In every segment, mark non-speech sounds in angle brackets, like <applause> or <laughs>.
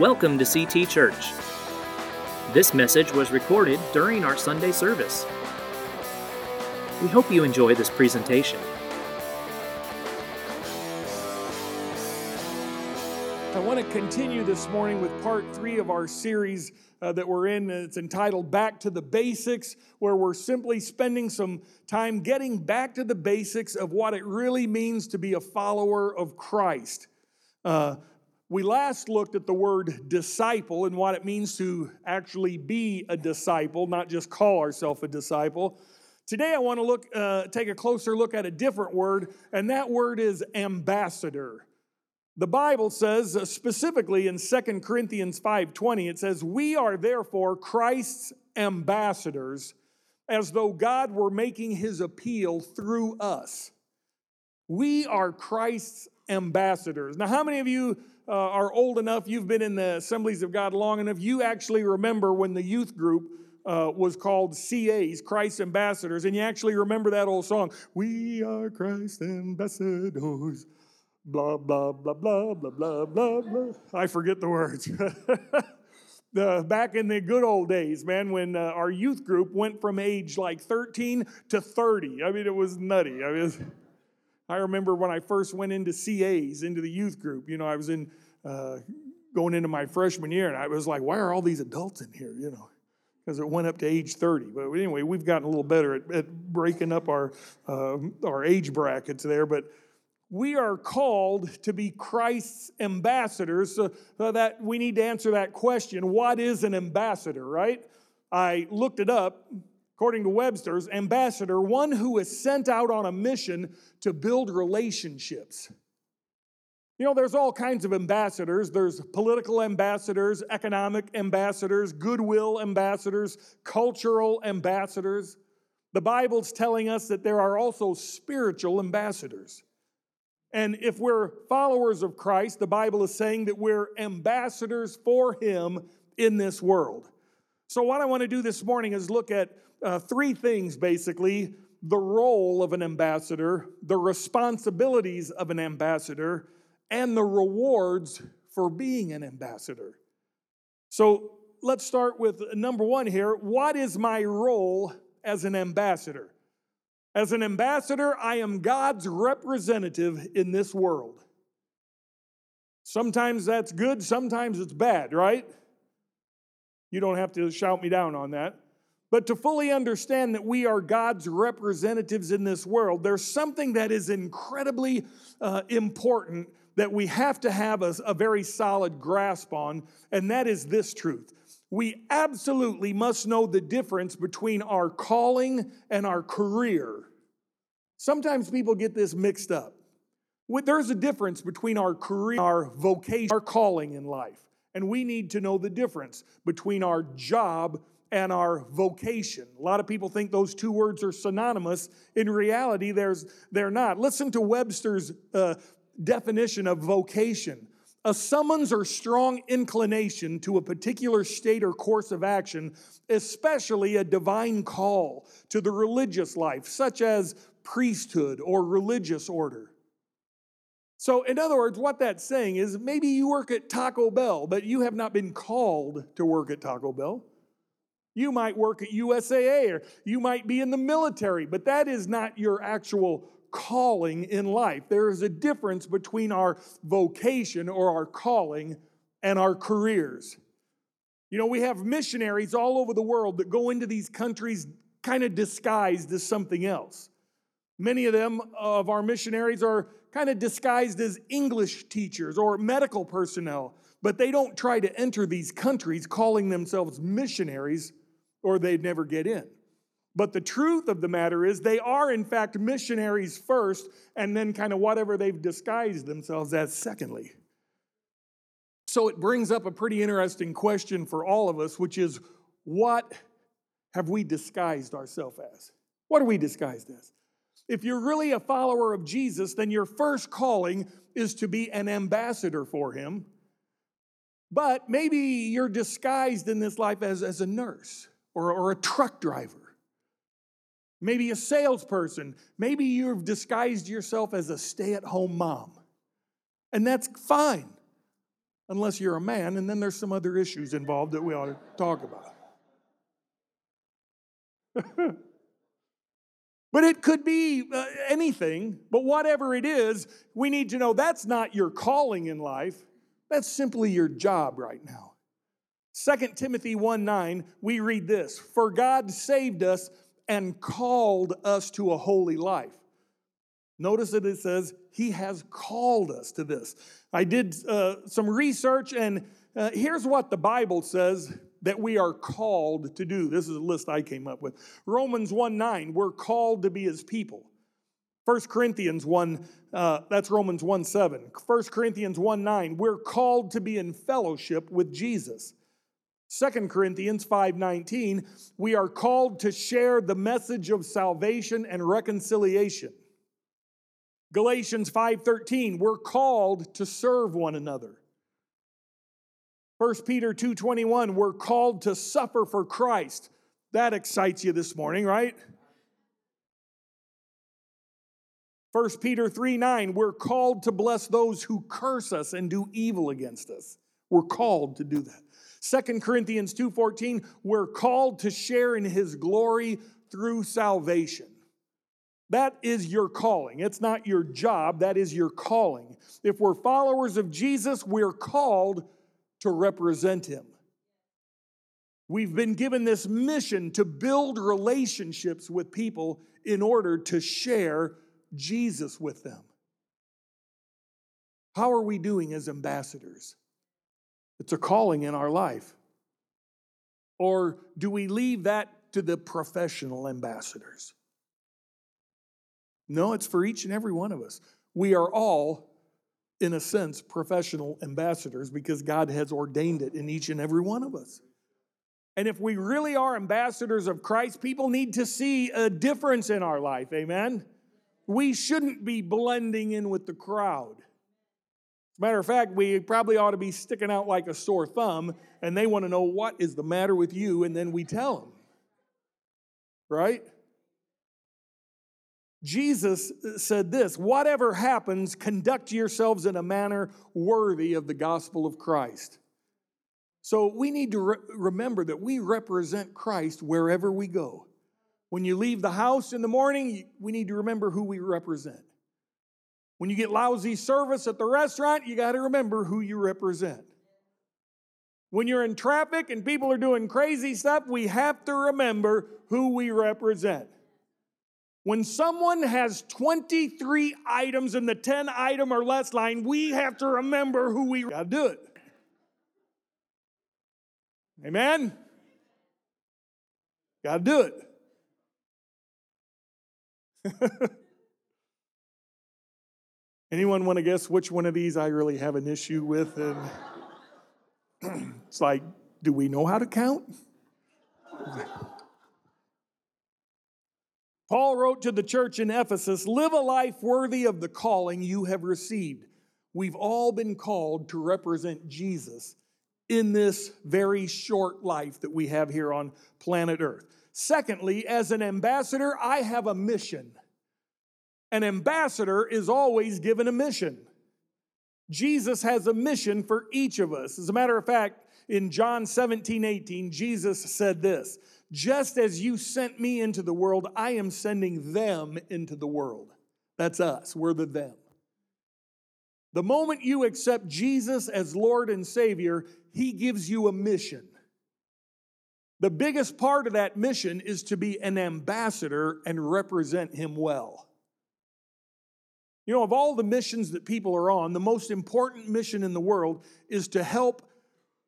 Welcome to CT Church. This message was recorded during our Sunday service. We hope you enjoy this presentation. I want to continue this morning with part three of our series uh, that we're in. It's entitled Back to the Basics, where we're simply spending some time getting back to the basics of what it really means to be a follower of Christ. Uh, we last looked at the word disciple and what it means to actually be a disciple, not just call ourselves a disciple. Today, I want to look, uh, take a closer look at a different word, and that word is ambassador. The Bible says uh, specifically in 2 Corinthians 5:20 it says we are therefore Christ's ambassadors as though God were making his appeal through us. We are Christ's ambassadors. Now, how many of you uh, are old enough, you've been in the assemblies of God long enough, you actually remember when the youth group uh, was called CAs, Christ Ambassadors, and you actually remember that old song, We Are Christ Ambassadors. Blah, blah, blah, blah, blah, blah, blah, blah. I forget the words. <laughs> the, back in the good old days, man, when uh, our youth group went from age like 13 to 30. I mean, it was nutty. I mean, I remember when I first went into CAs, into the youth group, you know, I was in uh, going into my freshman year, and I was like, why are all these adults in here, you know? Because it went up to age 30. But anyway, we've gotten a little better at, at breaking up our, uh, our age brackets there. But we are called to be Christ's ambassadors, so, so that we need to answer that question what is an ambassador, right? I looked it up according to Webster's, ambassador, one who is sent out on a mission to build relationships. You know, there's all kinds of ambassadors. There's political ambassadors, economic ambassadors, goodwill ambassadors, cultural ambassadors. The Bible's telling us that there are also spiritual ambassadors. And if we're followers of Christ, the Bible is saying that we're ambassadors for Him in this world. So, what I want to do this morning is look at uh, three things basically the role of an ambassador, the responsibilities of an ambassador, and the rewards for being an ambassador. So let's start with number one here. What is my role as an ambassador? As an ambassador, I am God's representative in this world. Sometimes that's good, sometimes it's bad, right? You don't have to shout me down on that. But to fully understand that we are God's representatives in this world, there's something that is incredibly uh, important that we have to have a, a very solid grasp on, and that is this truth. We absolutely must know the difference between our calling and our career. Sometimes people get this mixed up. There's a difference between our career, our vocation, our calling in life. And we need to know the difference between our job and our vocation. A lot of people think those two words are synonymous. In reality, there's, they're not. Listen to Webster's uh, definition of vocation a summons or strong inclination to a particular state or course of action, especially a divine call to the religious life, such as priesthood or religious order. So, in other words, what that's saying is maybe you work at Taco Bell, but you have not been called to work at Taco Bell. You might work at USAA or you might be in the military, but that is not your actual calling in life. There is a difference between our vocation or our calling and our careers. You know, we have missionaries all over the world that go into these countries kind of disguised as something else. Many of them, of our missionaries, are kind of disguised as English teachers or medical personnel, but they don't try to enter these countries calling themselves missionaries or they'd never get in. But the truth of the matter is, they are in fact missionaries first, and then kind of whatever they've disguised themselves as secondly. So it brings up a pretty interesting question for all of us, which is what have we disguised ourselves as? What are we disguised as? If you're really a follower of Jesus, then your first calling is to be an ambassador for him. But maybe you're disguised in this life as, as a nurse or, or a truck driver, maybe a salesperson. Maybe you've disguised yourself as a stay at home mom. And that's fine. unless you're a man, and then there's some other issues involved that we ought to talk about. <laughs> but it could be uh, anything, but whatever it is, we need to know that's not your calling in life. That's simply your job right now. 2 Timothy 1 9, we read this For God saved us and called us to a holy life. Notice that it says, He has called us to this. I did uh, some research, and uh, here's what the Bible says that we are called to do. This is a list I came up with. Romans 1 9, we're called to be His people. 1 Corinthians 1, uh, that's Romans 1 7. 1 Corinthians 1 9, we're called to be in fellowship with Jesus. 2 Corinthians 5:19, we are called to share the message of salvation and reconciliation. Galatians 5:13, we're called to serve one another. 1 Peter 2:21, we're called to suffer for Christ. That excites you this morning, right? 1 Peter 3 9, we're called to bless those who curse us and do evil against us. We're called to do that. 2 Corinthians 2:14, we're called to share in his glory through salvation. That is your calling. It's not your job, that is your calling. If we're followers of Jesus, we're called to represent him. We've been given this mission to build relationships with people in order to share Jesus with them. How are we doing as ambassadors? It's a calling in our life. Or do we leave that to the professional ambassadors? No, it's for each and every one of us. We are all, in a sense, professional ambassadors because God has ordained it in each and every one of us. And if we really are ambassadors of Christ, people need to see a difference in our life. Amen? We shouldn't be blending in with the crowd. As a matter of fact, we probably ought to be sticking out like a sore thumb, and they want to know what is the matter with you, and then we tell them. Right? Jesus said this whatever happens, conduct yourselves in a manner worthy of the gospel of Christ. So we need to re- remember that we represent Christ wherever we go. When you leave the house in the morning, we need to remember who we represent. When you get lousy service at the restaurant, you got to remember who you represent. When you're in traffic and people are doing crazy stuff, we have to remember who we represent. When someone has 23 items in the 10 item or less line, we have to remember who we got to do it. Amen? Got to do it. <laughs> Anyone want to guess which one of these I really have an issue with? And <clears throat> it's like, do we know how to count? Paul wrote to the church in Ephesus Live a life worthy of the calling you have received. We've all been called to represent Jesus in this very short life that we have here on planet Earth. Secondly, as an ambassador, I have a mission. An ambassador is always given a mission. Jesus has a mission for each of us. As a matter of fact, in John 17, 18, Jesus said this Just as you sent me into the world, I am sending them into the world. That's us, we're the them. The moment you accept Jesus as Lord and Savior, He gives you a mission. The biggest part of that mission is to be an ambassador and represent Him well. You know, of all the missions that people are on, the most important mission in the world is to help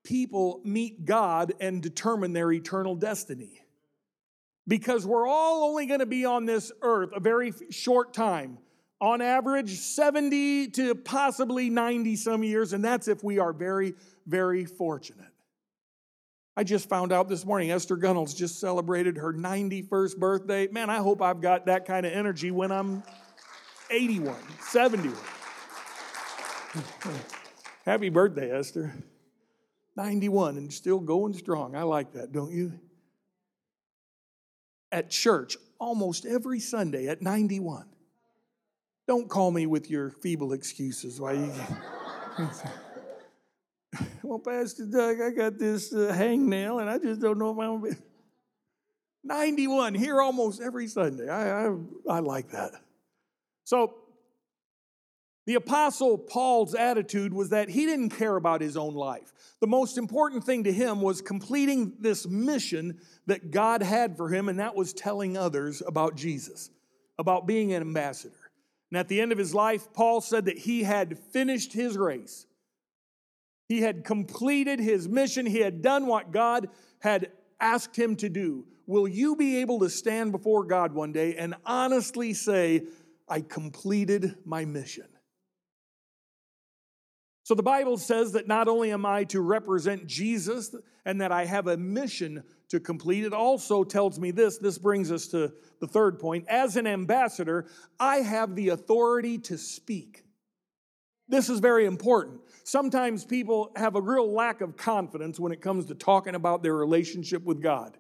people meet God and determine their eternal destiny. Because we're all only going to be on this earth a very short time, on average 70 to possibly 90 some years, and that's if we are very, very fortunate. I just found out this morning Esther Gunnels just celebrated her 91st birthday. Man, I hope I've got that kind of energy when I'm 81, 71. <laughs> Happy birthday, Esther. 91 and still going strong. I like that, don't you? At church, almost every Sunday at 91. Don't call me with your feeble excuses. Why you. <laughs> well, Pastor Doug, I got this uh, hangnail and I just don't know if I'm going to be. <laughs> 91, here almost every Sunday. I, I, I like that. So, the Apostle Paul's attitude was that he didn't care about his own life. The most important thing to him was completing this mission that God had for him, and that was telling others about Jesus, about being an ambassador. And at the end of his life, Paul said that he had finished his race. He had completed his mission. He had done what God had asked him to do. Will you be able to stand before God one day and honestly say, I completed my mission? So the Bible says that not only am I to represent Jesus and that I have a mission to complete, it also tells me this. This brings us to the third point. As an ambassador, I have the authority to speak. This is very important. Sometimes people have a real lack of confidence when it comes to talking about their relationship with God.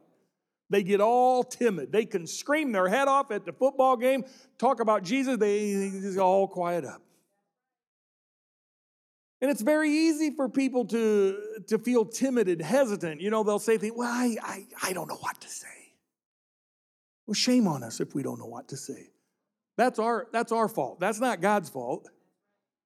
They get all timid. They can scream their head off at the football game, talk about Jesus, they, all quiet up. And it's very easy for people to, to feel timid and hesitant. You know, they'll say things, well, I, I, I don't know what to say. Well, shame on us if we don't know what to say. That's our, that's our fault. That's not God's fault.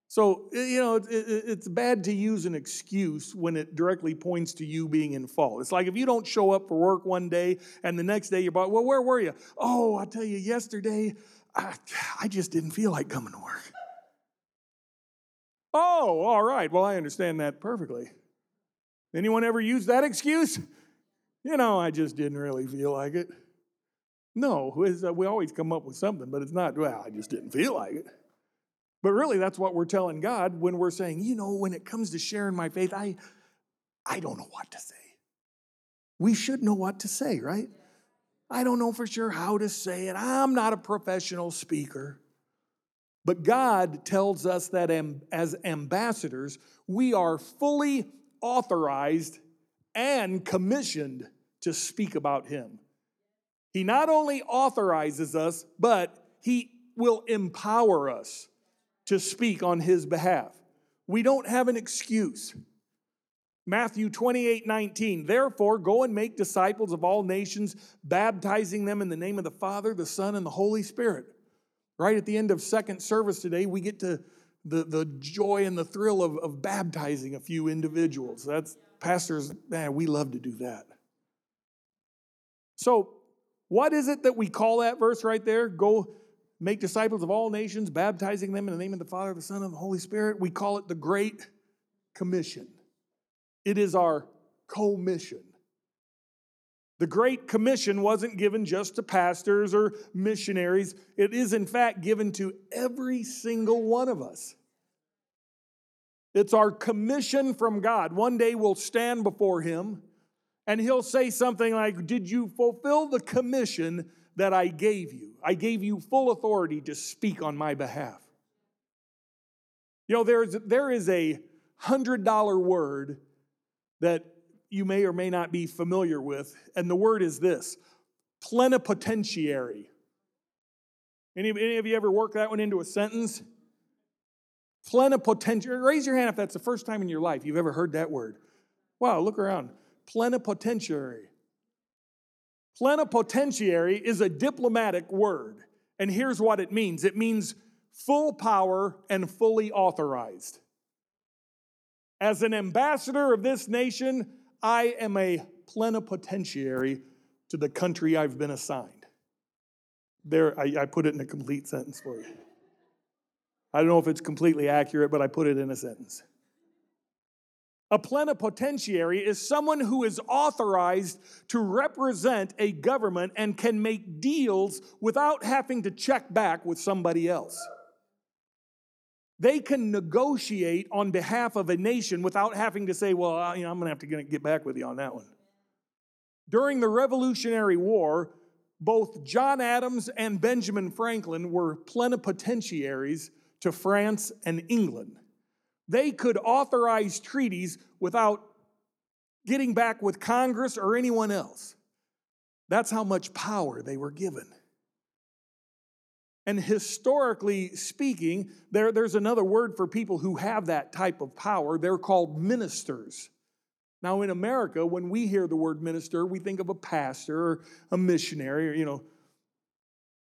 So, you know, it, it, it's bad to use an excuse when it directly points to you being in fault. It's like if you don't show up for work one day and the next day you're like, well, where were you? Oh, I tell you, yesterday, I, I just didn't feel like coming to work. Oh, all right. Well, I understand that perfectly. Anyone ever use that excuse? You know, I just didn't really feel like it. No, uh, we always come up with something, but it's not, well, I just didn't feel like it. But really, that's what we're telling God when we're saying, you know, when it comes to sharing my faith, I, I don't know what to say. We should know what to say, right? I don't know for sure how to say it. I'm not a professional speaker. But God tells us that as ambassadors, we are fully authorized and commissioned to speak about Him. He not only authorizes us, but He will empower us to speak on His behalf. We don't have an excuse. Matthew 28 19, therefore go and make disciples of all nations, baptizing them in the name of the Father, the Son, and the Holy Spirit Right at the end of second service today, we get to the, the joy and the thrill of, of baptizing a few individuals. That's pastors, man, we love to do that. So, what is it that we call that verse right there? Go make disciples of all nations, baptizing them in the name of the Father, the Son, and the Holy Spirit. We call it the Great Commission. It is our commission. The Great Commission wasn't given just to pastors or missionaries, it is, in fact, given to every single one of us. It's our commission from God. One day we'll stand before Him and He'll say something like, Did you fulfill the commission that I gave you? I gave you full authority to speak on my behalf. You know, there's, there is a $100 word that you may or may not be familiar with, and the word is this plenipotentiary. Any, any of you ever work that one into a sentence? Plenipotentiary. Raise your hand if that's the first time in your life you've ever heard that word. Wow, look around. Plenipotentiary. Plenipotentiary is a diplomatic word, and here's what it means it means full power and fully authorized. As an ambassador of this nation, I am a plenipotentiary to the country I've been assigned. There, I, I put it in a complete sentence for you. I don't know if it's completely accurate, but I put it in a sentence. A plenipotentiary is someone who is authorized to represent a government and can make deals without having to check back with somebody else. They can negotiate on behalf of a nation without having to say, well, you know, I'm going to have to get back with you on that one. During the Revolutionary War, both John Adams and Benjamin Franklin were plenipotentiaries to France and England. They could authorize treaties without getting back with Congress or anyone else. That's how much power they were given. And historically speaking, there, there's another word for people who have that type of power. They're called ministers. Now, in America, when we hear the word minister, we think of a pastor or a missionary, or, you know.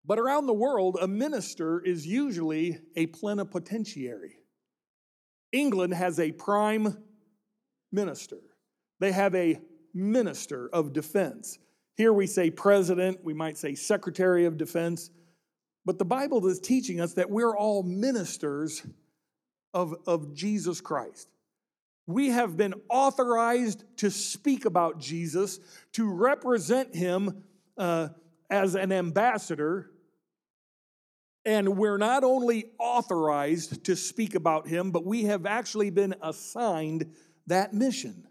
But around the world, a minister is usually a plenipotentiary. England has a prime minister, they have a minister of defense. Here we say president, we might say secretary of defense. But the Bible is teaching us that we're all ministers of, of Jesus Christ. We have been authorized to speak about Jesus, to represent him uh, as an ambassador. And we're not only authorized to speak about him, but we have actually been assigned that mission.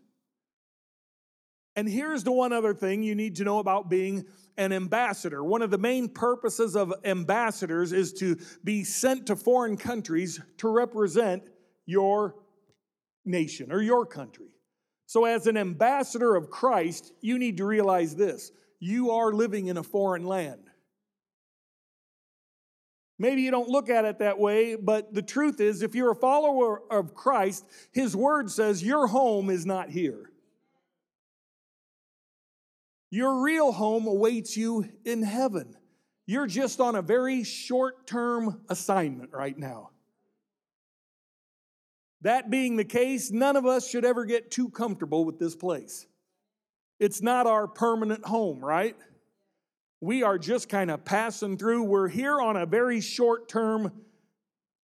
And here's the one other thing you need to know about being an ambassador. One of the main purposes of ambassadors is to be sent to foreign countries to represent your nation or your country. So, as an ambassador of Christ, you need to realize this you are living in a foreign land. Maybe you don't look at it that way, but the truth is, if you're a follower of Christ, His Word says your home is not here. Your real home awaits you in heaven. You're just on a very short term assignment right now. That being the case, none of us should ever get too comfortable with this place. It's not our permanent home, right? We are just kind of passing through. We're here on a very short term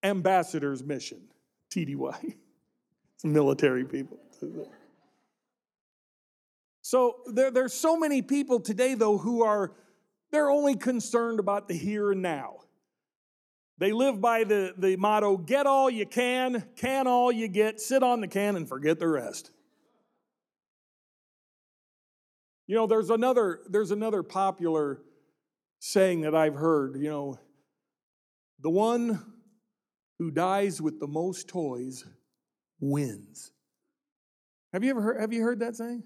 ambassador's mission, TDY. <laughs> It's military people. <laughs> So there, there's so many people today, though, who are they're only concerned about the here and now. They live by the, the motto get all you can, can all you get, sit on the can and forget the rest. You know, there's another, there's another popular saying that I've heard, you know, the one who dies with the most toys wins. Have you ever heard, have you heard that saying?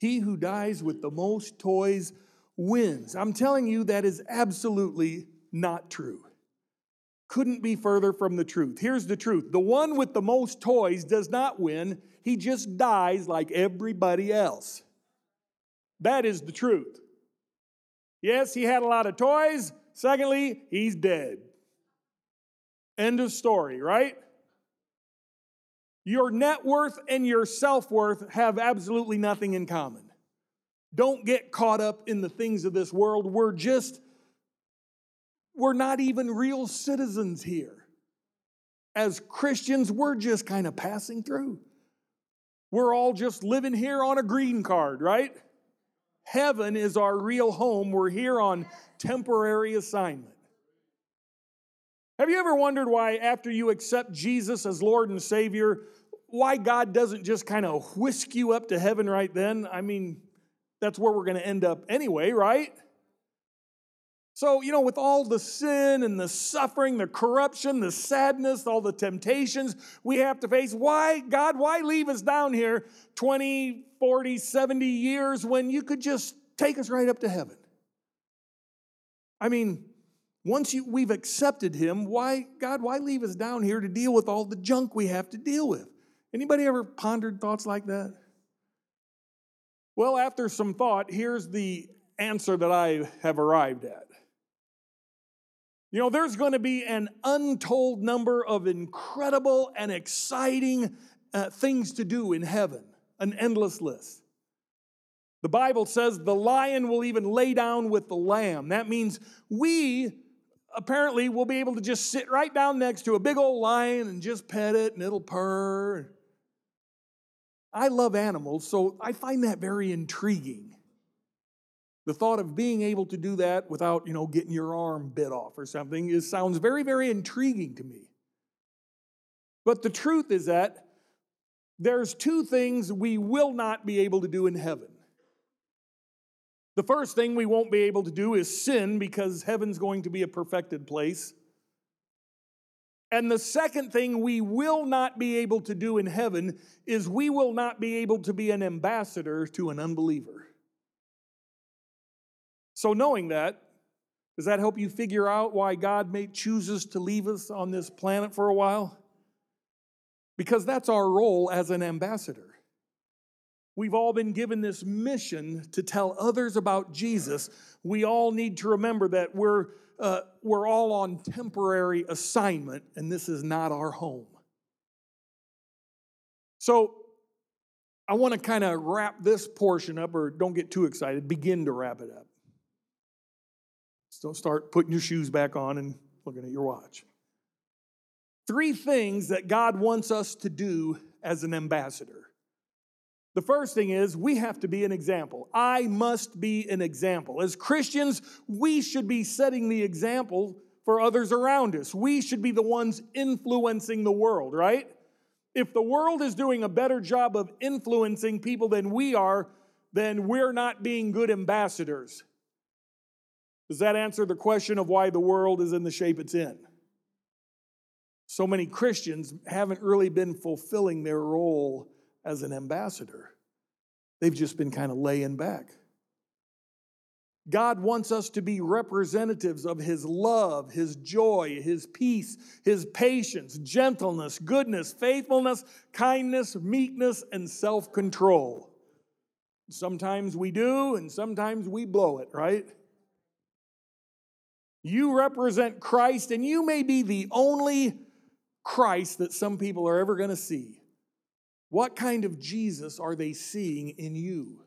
He who dies with the most toys wins. I'm telling you, that is absolutely not true. Couldn't be further from the truth. Here's the truth the one with the most toys does not win, he just dies like everybody else. That is the truth. Yes, he had a lot of toys. Secondly, he's dead. End of story, right? Your net worth and your self worth have absolutely nothing in common. Don't get caught up in the things of this world. We're just, we're not even real citizens here. As Christians, we're just kind of passing through. We're all just living here on a green card, right? Heaven is our real home. We're here on temporary assignment. Have you ever wondered why, after you accept Jesus as Lord and Savior, why God doesn't just kind of whisk you up to heaven right then? I mean, that's where we're going to end up anyway, right? So, you know, with all the sin and the suffering, the corruption, the sadness, all the temptations we have to face, why, God, why leave us down here 20, 40, 70 years when you could just take us right up to heaven? I mean, once you, we've accepted him, why, God, why leave us down here to deal with all the junk we have to deal with? Anybody ever pondered thoughts like that? Well, after some thought, here's the answer that I have arrived at. You know, there's going to be an untold number of incredible and exciting uh, things to do in heaven, an endless list. The Bible says the lion will even lay down with the lamb. That means we apparently we'll be able to just sit right down next to a big old lion and just pet it and it'll purr. I love animals, so I find that very intriguing. The thought of being able to do that without, you know, getting your arm bit off or something is, sounds very, very intriguing to me. But the truth is that there's two things we will not be able to do in heaven. The first thing we won't be able to do is sin because heaven's going to be a perfected place. And the second thing we will not be able to do in heaven is we will not be able to be an ambassador to an unbeliever. So, knowing that, Does that help you figure out why God may chooses to leave us on this planet for a while? Because that's our role as an ambassador. We've all been given this mission to tell others about Jesus. We all need to remember that we're, uh, we're all on temporary assignment, and this is not our home. So, I want to kind of wrap this portion up, or don't get too excited, begin to wrap it up. So, don't start putting your shoes back on and looking at your watch. Three things that God wants us to do as an ambassador. The first thing is we have to be an example. I must be an example. As Christians, we should be setting the example for others around us. We should be the ones influencing the world, right? If the world is doing a better job of influencing people than we are, then we're not being good ambassadors. Does that answer the question of why the world is in the shape it's in? So many Christians haven't really been fulfilling their role as an ambassador. They've just been kind of laying back. God wants us to be representatives of His love, His joy, His peace, His patience, gentleness, goodness, faithfulness, kindness, meekness, and self control. Sometimes we do, and sometimes we blow it, right? You represent Christ, and you may be the only Christ that some people are ever going to see. What kind of Jesus are they seeing in you?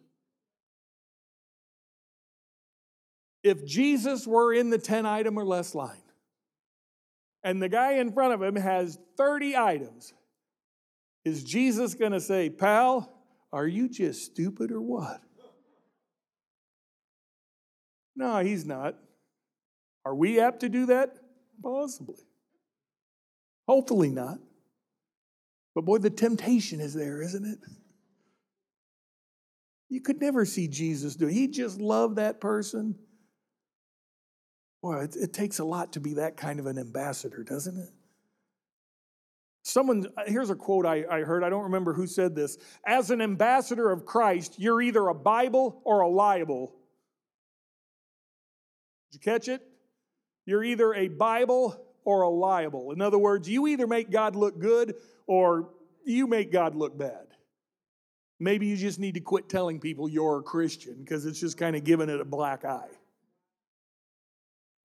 If Jesus were in the 10 item or less line, and the guy in front of him has 30 items, is Jesus going to say, Pal, are you just stupid or what? No, he's not. Are we apt to do that? Possibly. Hopefully not. But boy, the temptation is there, isn't it? You could never see Jesus do it. He just loved that person. Boy, it, it takes a lot to be that kind of an ambassador, doesn't it? Someone, uh, here's a quote I, I heard. I don't remember who said this. As an ambassador of Christ, you're either a Bible or a liable. Did you catch it? You're either a Bible or a liable. In other words, you either make God look good or you make God look bad. Maybe you just need to quit telling people you're a Christian because it's just kind of giving it a black eye.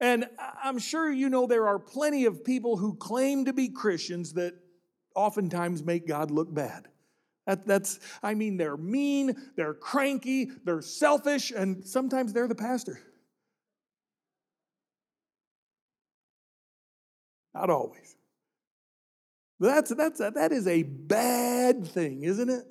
And I'm sure you know there are plenty of people who claim to be Christians that oftentimes make God look bad. That, that's, I mean, they're mean, they're cranky, they're selfish, and sometimes they're the pastor. Not always. That's, that's, that is a bad thing, isn't it?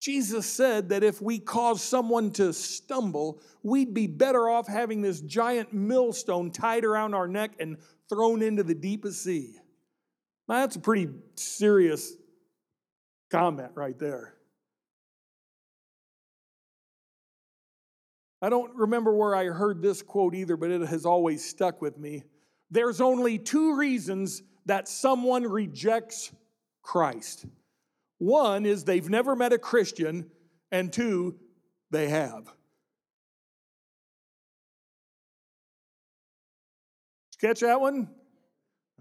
Jesus said that if we cause someone to stumble, we'd be better off having this giant millstone tied around our neck and thrown into the deepest sea. Now, that's a pretty serious comment right there. I don't remember where I heard this quote either, but it has always stuck with me. There's only two reasons that someone rejects Christ. One is they've never met a Christian, and two, they have. Catch that one?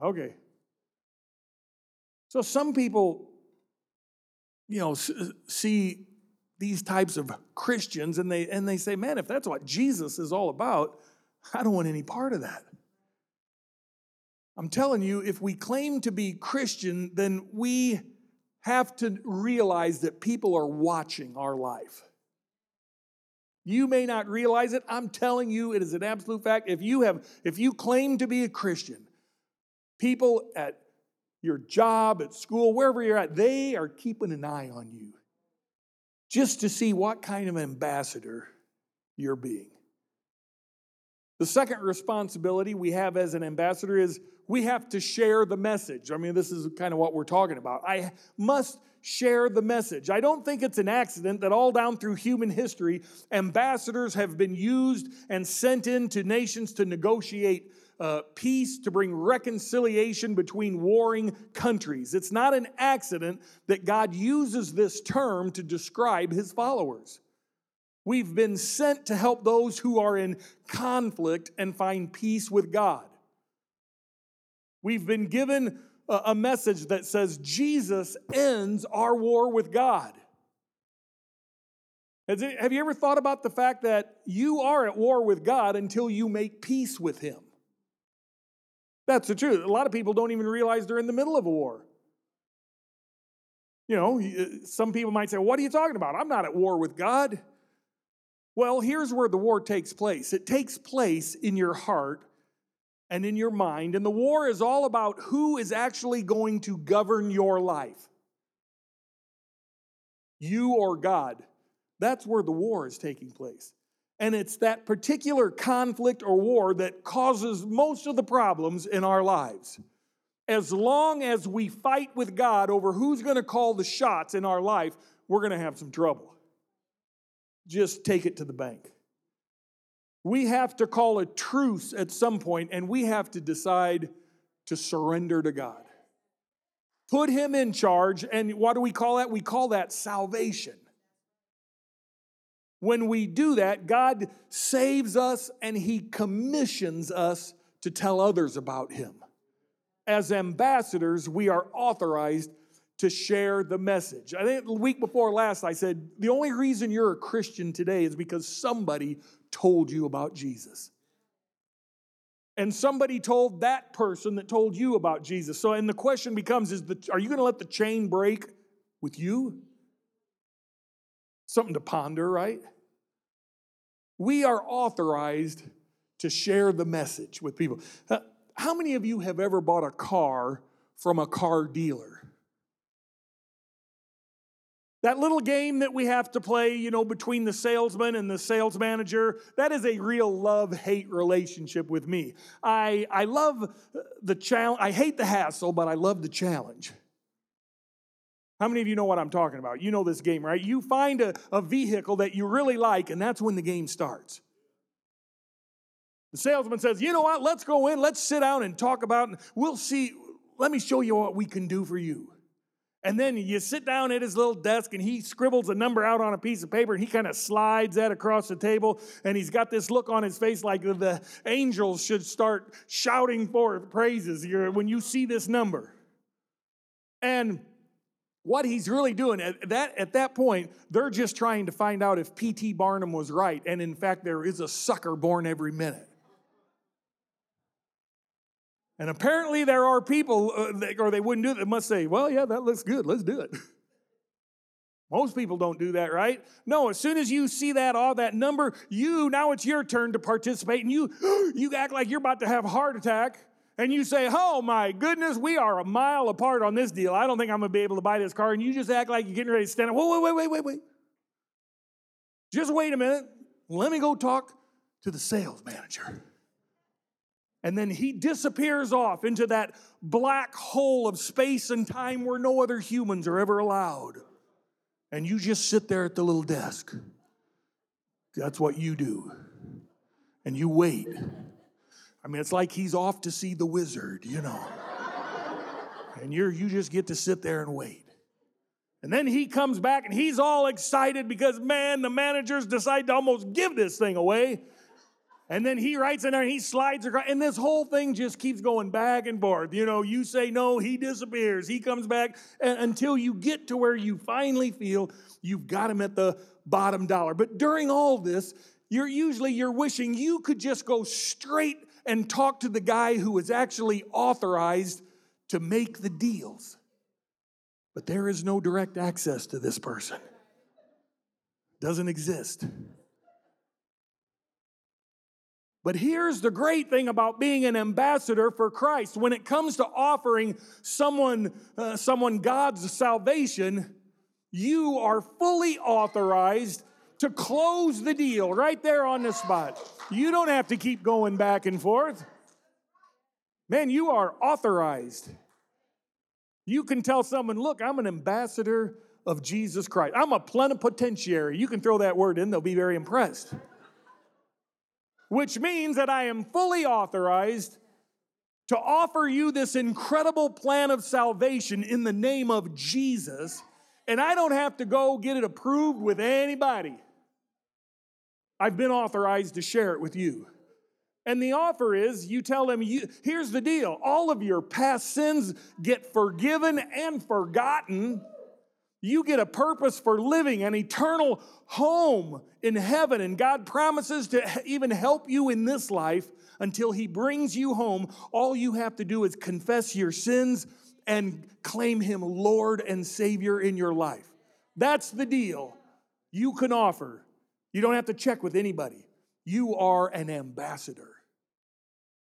Okay. So some people, you know, see these types of Christians and they and they say, "Man, if that's what Jesus is all about, I don't want any part of that." I'm telling you, if we claim to be Christian, then we have to realize that people are watching our life. You may not realize it. I'm telling you, it is an absolute fact. If you have, if you claim to be a Christian, people at your job, at school, wherever you're at, they are keeping an eye on you just to see what kind of ambassador you're being. The second responsibility we have as an ambassador is we have to share the message. I mean, this is kind of what we're talking about. I must share the message. I don't think it's an accident that all down through human history, ambassadors have been used and sent into nations to negotiate uh, peace, to bring reconciliation between warring countries. It's not an accident that God uses this term to describe his followers. We've been sent to help those who are in conflict and find peace with God. We've been given a message that says Jesus ends our war with God. Have you ever thought about the fact that you are at war with God until you make peace with Him? That's the truth. A lot of people don't even realize they're in the middle of a war. You know, uh, some people might say, What are you talking about? I'm not at war with God. Well, here's where the war takes place it takes place in your heart and in your mind, and the war is all about who is actually going to govern your life you or God. That's where the war is taking place. And it's that particular conflict or war that causes most of the problems in our lives. As long as we fight with God over who's going to call the shots in our life, we're going to have some trouble. Just take it to the bank. We have to call a truce at some point and we have to decide to surrender to God. Put Him in charge, and what do we call that? We call that salvation. When we do that, God saves us and He commissions us to tell others about Him. As ambassadors, we are authorized to share the message. I think the week before last, I said, the only reason you're a Christian today is because somebody told you about Jesus. And somebody told that person that told you about Jesus. So, and the question becomes is the, are you going to let the chain break with you? Something to ponder, right? We are authorized to share the message with people. Uh, how many of you have ever bought a car from a car dealer? That little game that we have to play, you know, between the salesman and the sales manager, that is a real love hate relationship with me. I, I love uh, the challenge, I hate the hassle, but I love the challenge. How many of you know what I'm talking about? You know this game, right? You find a, a vehicle that you really like, and that's when the game starts. The salesman says, You know what? Let's go in, let's sit down and talk about, it. we'll see. Let me show you what we can do for you. And then you sit down at his little desk and he scribbles a number out on a piece of paper and he kind of slides that across the table and he's got this look on his face like the angels should start shouting forth praises when you see this number. And what he's really doing at that, at that point, they're just trying to find out if P.T. Barnum was right. And in fact, there is a sucker born every minute. And apparently, there are people, uh, or they wouldn't do it, that must say, well, yeah, that looks good, let's do it. <laughs> Most people don't do that, right? No, as soon as you see that all that number, you now it's your turn to participate, and you <gasps> you act like you're about to have a heart attack and you say, Oh my goodness, we are a mile apart on this deal. I don't think I'm gonna be able to buy this car. And you just act like you're getting ready to stand up. Wait, wait, wait, wait, wait, wait. Just wait a minute. Let me go talk to the sales manager. And then he disappears off into that black hole of space and time where no other humans are ever allowed. And you just sit there at the little desk. That's what you do. And you wait. I mean, it's like he's off to see the wizard, you know. and you're you just get to sit there and wait. And then he comes back and he's all excited because man, the managers decide to almost give this thing away. And then he writes in there and he slides across, and this whole thing just keeps going back and forth. You know, you say no, he disappears, he comes back until you get to where you finally feel you've got him at the bottom dollar. But during all this, you're usually you're wishing you could just go straight and talk to the guy who is actually authorized to make the deals. But there is no direct access to this person. Doesn't exist. But here's the great thing about being an ambassador for Christ. When it comes to offering someone, uh, someone God's salvation, you are fully authorized to close the deal right there on the spot. You don't have to keep going back and forth. Man, you are authorized. You can tell someone, look, I'm an ambassador of Jesus Christ. I'm a plenipotentiary. You can throw that word in, they'll be very impressed. Which means that I am fully authorized to offer you this incredible plan of salvation in the name of Jesus, and I don't have to go get it approved with anybody. I've been authorized to share it with you. And the offer is you tell them, you, here's the deal all of your past sins get forgiven and forgotten. You get a purpose for living, an eternal home in heaven. And God promises to even help you in this life until He brings you home. All you have to do is confess your sins and claim Him Lord and Savior in your life. That's the deal you can offer. You don't have to check with anybody. You are an ambassador.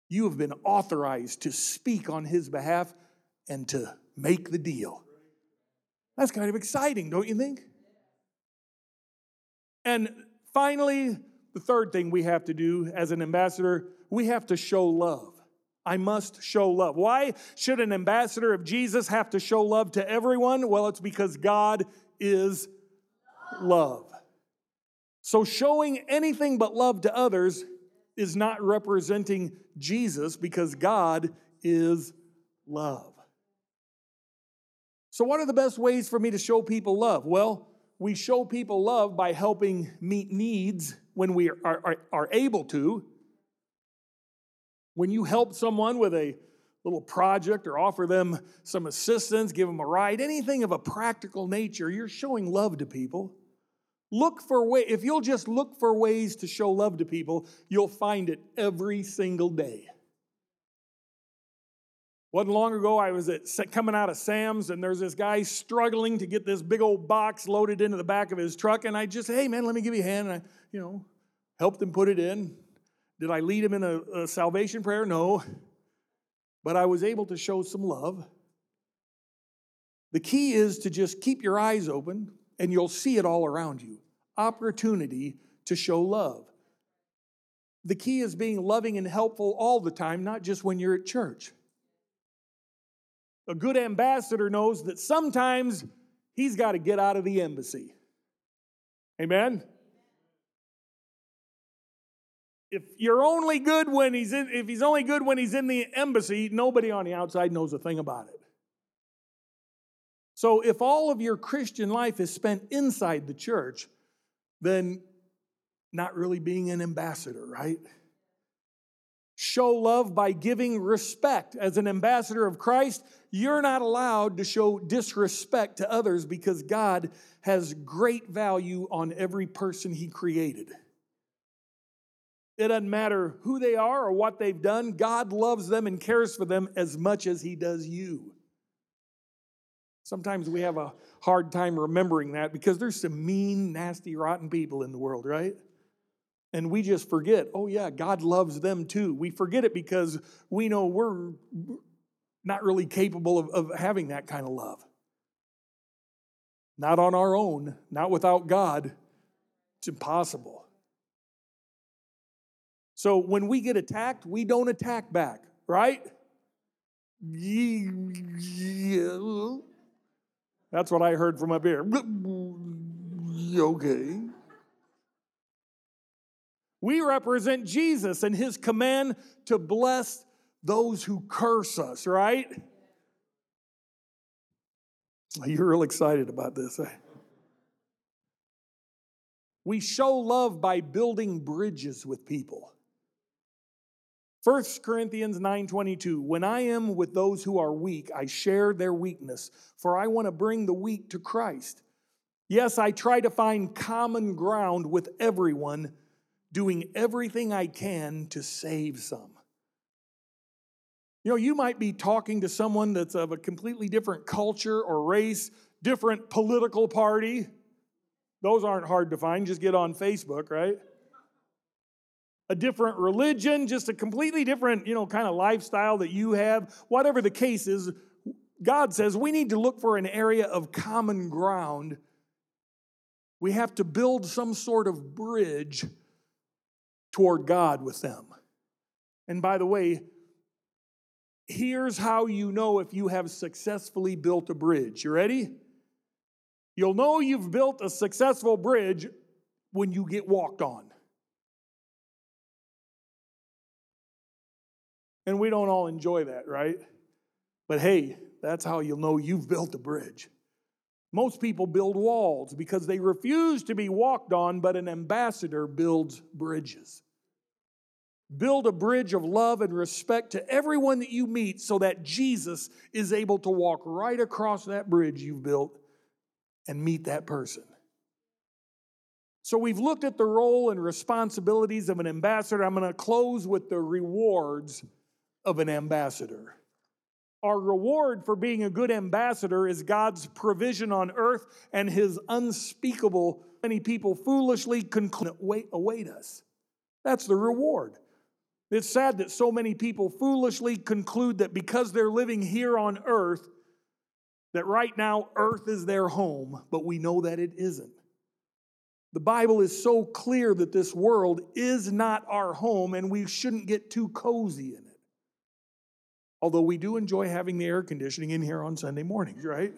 You have been authorized to speak on His behalf and to make the deal. That's kind of exciting, don't you think? And finally, the third thing we have to do as an ambassador, we have to show love. I must show love. Why should an ambassador of Jesus have to show love to everyone? Well, it's because God is love. So, showing anything but love to others is not representing Jesus because God is love. So, what are the best ways for me to show people love? Well, we show people love by helping meet needs when we are, are, are able to. When you help someone with a little project or offer them some assistance, give them a ride, anything of a practical nature, you're showing love to people. Look for way if you'll just look for ways to show love to people, you'll find it every single day. Wasn't long ago, I was at, coming out of Sam's, and there's this guy struggling to get this big old box loaded into the back of his truck. And I just, hey, man, let me give you a hand. And I, you know, helped him put it in. Did I lead him in a, a salvation prayer? No. But I was able to show some love. The key is to just keep your eyes open, and you'll see it all around you. Opportunity to show love. The key is being loving and helpful all the time, not just when you're at church. A good ambassador knows that sometimes he's got to get out of the embassy. Amen? If you're only good when he's in, if he's only good when he's in the embassy, nobody on the outside knows a thing about it. So if all of your Christian life is spent inside the church, then not really being an ambassador, right? Show love by giving respect. As an ambassador of Christ, you're not allowed to show disrespect to others because God has great value on every person He created. It doesn't matter who they are or what they've done, God loves them and cares for them as much as He does you. Sometimes we have a hard time remembering that because there's some mean, nasty, rotten people in the world, right? And we just forget, oh, yeah, God loves them too. We forget it because we know we're not really capable of, of having that kind of love. Not on our own, not without God. It's impossible. So when we get attacked, we don't attack back, right? That's what I heard from up here. <laughs> Okay. We represent Jesus and his command to bless those who curse us, right? You're real excited about this. Eh? We show love by building bridges with people. 1 Corinthians 9:22 When I am with those who are weak I share their weakness for I want to bring the weak to Christ. Yes, I try to find common ground with everyone doing everything I can to save some. You know, you might be talking to someone that's of a completely different culture or race, different political party. Those aren't hard to find, just get on Facebook, right? A different religion, just a completely different, you know, kind of lifestyle that you have. Whatever the case is, God says we need to look for an area of common ground. We have to build some sort of bridge toward God with them. And by the way, here's how you know if you have successfully built a bridge. You ready? You'll know you've built a successful bridge when you get walked on. And we don't all enjoy that, right? But hey, that's how you'll know you've built a bridge. Most people build walls because they refuse to be walked on, but an ambassador builds bridges. Build a bridge of love and respect to everyone that you meet so that Jesus is able to walk right across that bridge you've built and meet that person. So we've looked at the role and responsibilities of an ambassador. I'm going to close with the rewards of an ambassador. Our reward for being a good ambassador is God's provision on earth and his unspeakable, many people foolishly conclude, wait, await us. That's the reward. It's sad that so many people foolishly conclude that because they're living here on earth, that right now earth is their home, but we know that it isn't. The Bible is so clear that this world is not our home and we shouldn't get too cozy in it. Although we do enjoy having the air conditioning in here on Sunday mornings, right?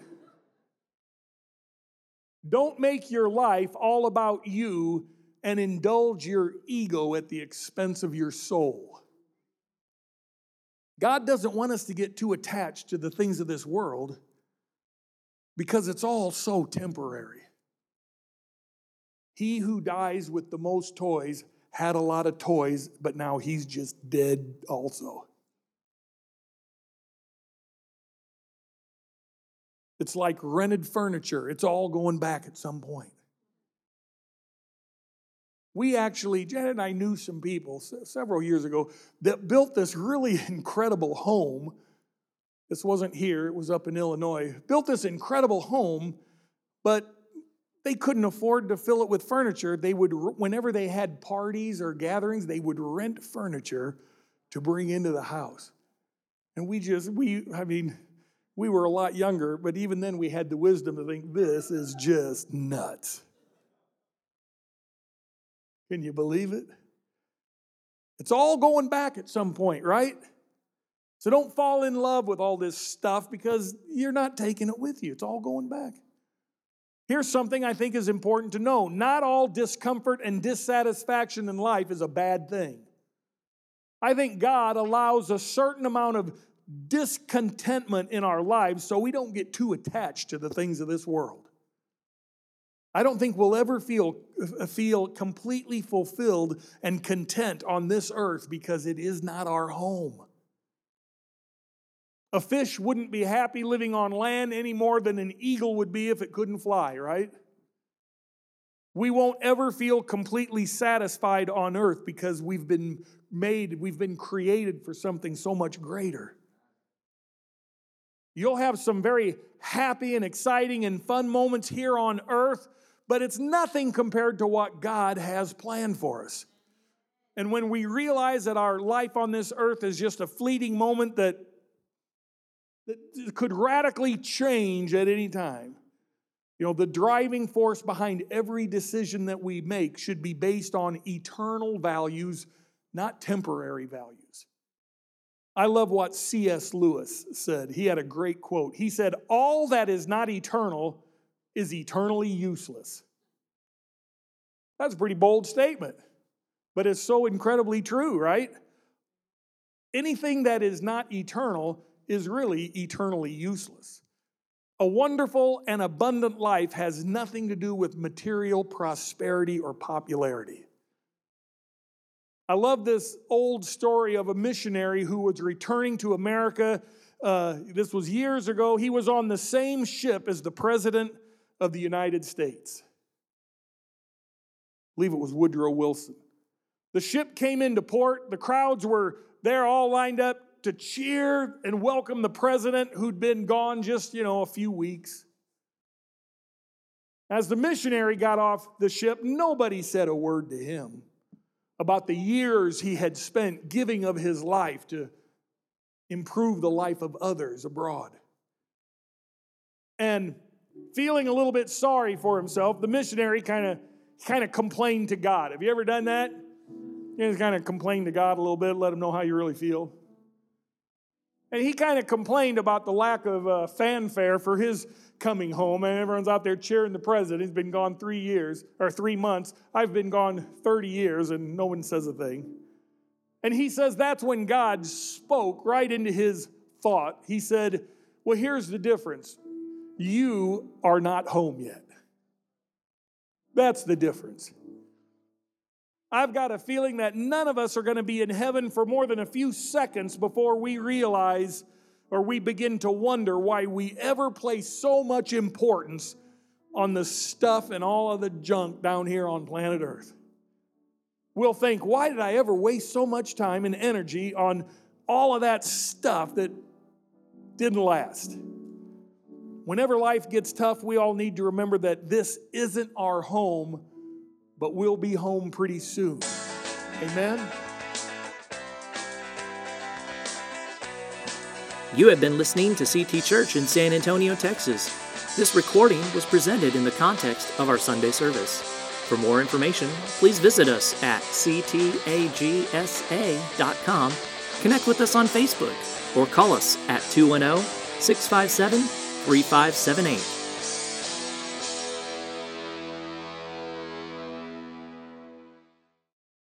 Don't make your life all about you and indulge your ego at the expense of your soul. God doesn't want us to get too attached to the things of this world because it's all so temporary. He who dies with the most toys had a lot of toys, but now he's just dead also. It's like rented furniture, it's all going back at some point. We actually, Janet and I knew some people several years ago that built this really <laughs> incredible home. This wasn't here, it was up in Illinois. Built this incredible home, but they couldn't afford to fill it with furniture. They would, whenever they had parties or gatherings, they would rent furniture to bring into the house. And we just, we, I mean, we were a lot younger, but even then we had the wisdom to think this is just nuts. Can you believe it? It's all going back at some point, right? So don't fall in love with all this stuff because you're not taking it with you. It's all going back. Here's something I think is important to know not all discomfort and dissatisfaction in life is a bad thing. I think God allows a certain amount of discontentment in our lives so we don't get too attached to the things of this world. I don't think we'll ever feel, feel completely fulfilled and content on this earth because it is not our home. A fish wouldn't be happy living on land any more than an eagle would be if it couldn't fly, right? We won't ever feel completely satisfied on earth because we've been made, we've been created for something so much greater. You'll have some very happy and exciting and fun moments here on earth, but it's nothing compared to what God has planned for us. And when we realize that our life on this earth is just a fleeting moment that that could radically change at any time. You know, the driving force behind every decision that we make should be based on eternal values, not temporary values. I love what C.S. Lewis said. He had a great quote. He said, All that is not eternal is eternally useless. That's a pretty bold statement, but it's so incredibly true, right? Anything that is not eternal is really eternally useless. A wonderful and abundant life has nothing to do with material prosperity or popularity. I love this old story of a missionary who was returning to America. Uh, this was years ago. He was on the same ship as the President of the United States. I believe it was Woodrow Wilson. The ship came into port. The crowds were there all lined up to cheer and welcome the president who'd been gone just, you know, a few weeks. As the missionary got off the ship, nobody said a word to him about the years he had spent giving of his life to improve the life of others abroad. And feeling a little bit sorry for himself, the missionary kind of kind of complained to God. Have you ever done that? You just kind of complain to God a little bit, let him know how you really feel. And he kind of complained about the lack of uh, fanfare for his coming home. And everyone's out there cheering the president. He's been gone three years, or three months. I've been gone 30 years, and no one says a thing. And he says that's when God spoke right into his thought. He said, Well, here's the difference. you are not home yet. That's the difference. I've got a feeling that none of us are going to be in heaven for more than a few seconds before we realize or we begin to wonder why we ever place so much importance on the stuff and all of the junk down here on planet Earth. We'll think, why did I ever waste so much time and energy on all of that stuff that didn't last? Whenever life gets tough, we all need to remember that this isn't our home but we'll be home pretty soon. Amen. You have been listening to CT Church in San Antonio, Texas. This recording was presented in the context of our Sunday service. For more information, please visit us at ctagsa.com, connect with us on Facebook, or call us at 210 657 3578.